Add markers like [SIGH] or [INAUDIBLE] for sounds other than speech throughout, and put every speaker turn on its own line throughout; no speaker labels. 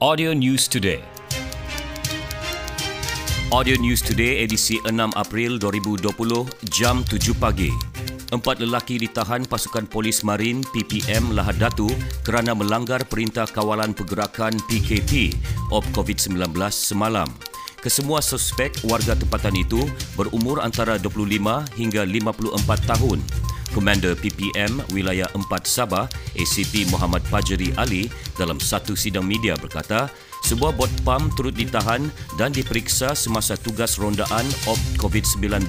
Audio News Today. Audio News Today edisi 6 April 2020 jam 7 pagi. Empat lelaki ditahan pasukan polis marin PPM Lahad Datu kerana melanggar perintah kawalan pergerakan PKP of COVID-19 semalam. Kesemua suspek warga tempatan itu berumur antara 25 hingga 54 tahun. Komander PPM Wilayah 4 Sabah, ACP Muhammad Fajri Ali dalam satu sidang media berkata, sebuah bot pam turut ditahan dan diperiksa semasa tugas rondaan op COVID-19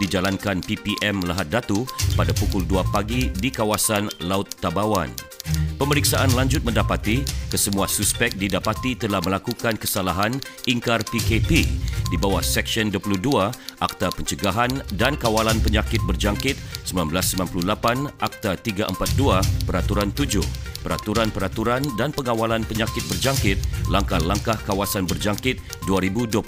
dijalankan PPM Lahad Datu pada pukul 2 pagi di kawasan Laut Tabawan. Pemeriksaan lanjut mendapati kesemua suspek didapati telah melakukan kesalahan ingkar PKP di bawah Seksyen 22 Akta Pencegahan dan Kawalan Penyakit Berjangkit 1998 Akta 342 Peraturan 7 Peraturan-peraturan dan pengawalan penyakit berjangkit langkah-langkah kawasan berjangkit 2020.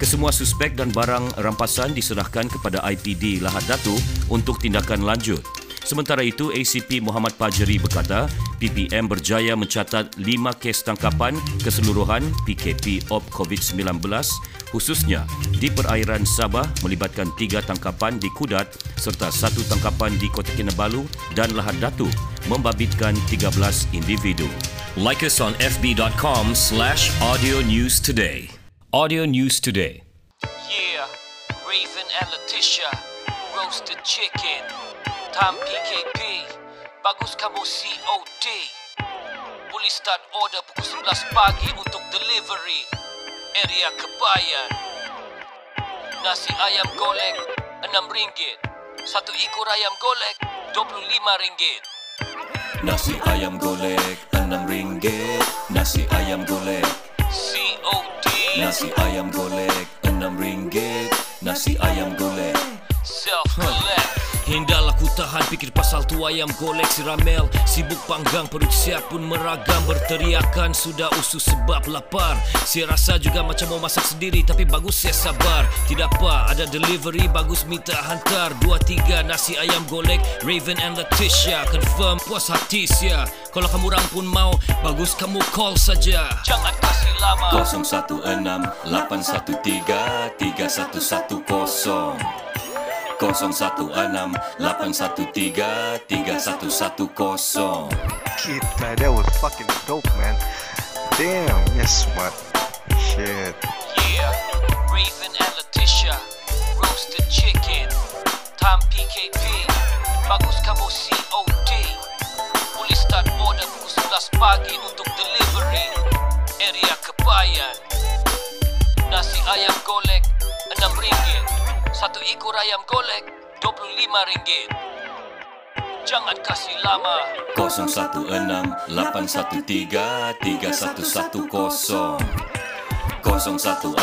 Kesemua suspek dan barang rampasan diserahkan kepada IPD Lahad Datu untuk tindakan lanjut. Sementara itu, ACP Muhammad Pajeri berkata, PPM berjaya mencatat 5 kes tangkapan keseluruhan PKP OP COVID-19 khususnya di perairan Sabah melibatkan 3 tangkapan di Kudat serta satu tangkapan di Kota Kinabalu dan Lahad Datu membabitkan 13 individu. Like us on fb.com slash audio news today. Audio News Today.
Yeah, Raven and Letitia, roasted chicken. Time PKP, bagus kamu COD. Boleh start order pukul 11 pagi untuk delivery. Area Kebayan. Nasi ayam golek RM6. Satu ekor ayam golek RM25.
Nasi ayam golek RM6. Nasi ayam golek.
COD.
Nasi ayam golek RM6. Nasi ayam golek. Fikir pasal tu ayam golek si ramel. Sibuk panggang perut siap pun meragam. Berteriakan sudah usus sebab lapar. Saya rasa juga macam mau masak sendiri Tapi bagus saya sabar. Tidak apa ada delivery bagus minta hantar. Dua tiga nasi ayam golek Raven and Letitia. Confirm puas hati sia. Kalau kamu orang pun mau Bagus kamu call saja.
Jangan kasih lama.
016 813 3110 016 813 3110
Kid, man, that was fucking dope, man. Damn, yes, smart. Shit.
Yeah, Raven and Letitia, roasted chicken. Time PKP, bagus kamu COD. Boleh start order pukul 11 pagi untuk Satu ekor ayam golek RM25. Jangan kasih lama.
016 813 3110 016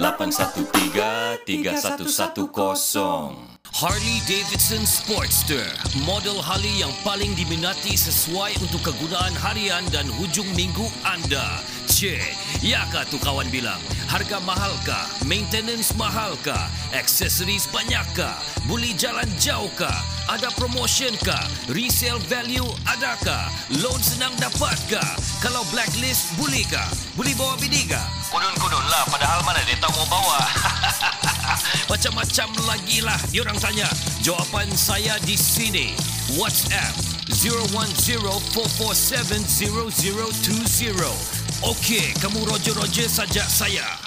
813 3110 Harley Davidson Sportster, model Harley yang paling diminati sesuai untuk kegunaan harian dan hujung minggu anda. Cik, ya kah tu kawan bilang? Harga mahal kah? Maintenance mahal kah? Aksesoris banyak kah? Boleh jalan jauh kah? Ada promotion kah? Resale value adakah? Loan senang dapat kah? Kalau blacklist boleh kah? Boleh bawa bini kah?
Kudun-kudun lah, padahal mana dia tahu mau bawa. [LAUGHS]
Macam-macam lagi lah diorang tanya. Jawapan saya di sini. WhatsApp 010-447-0020. Okey, kamu roger-roger saja saya.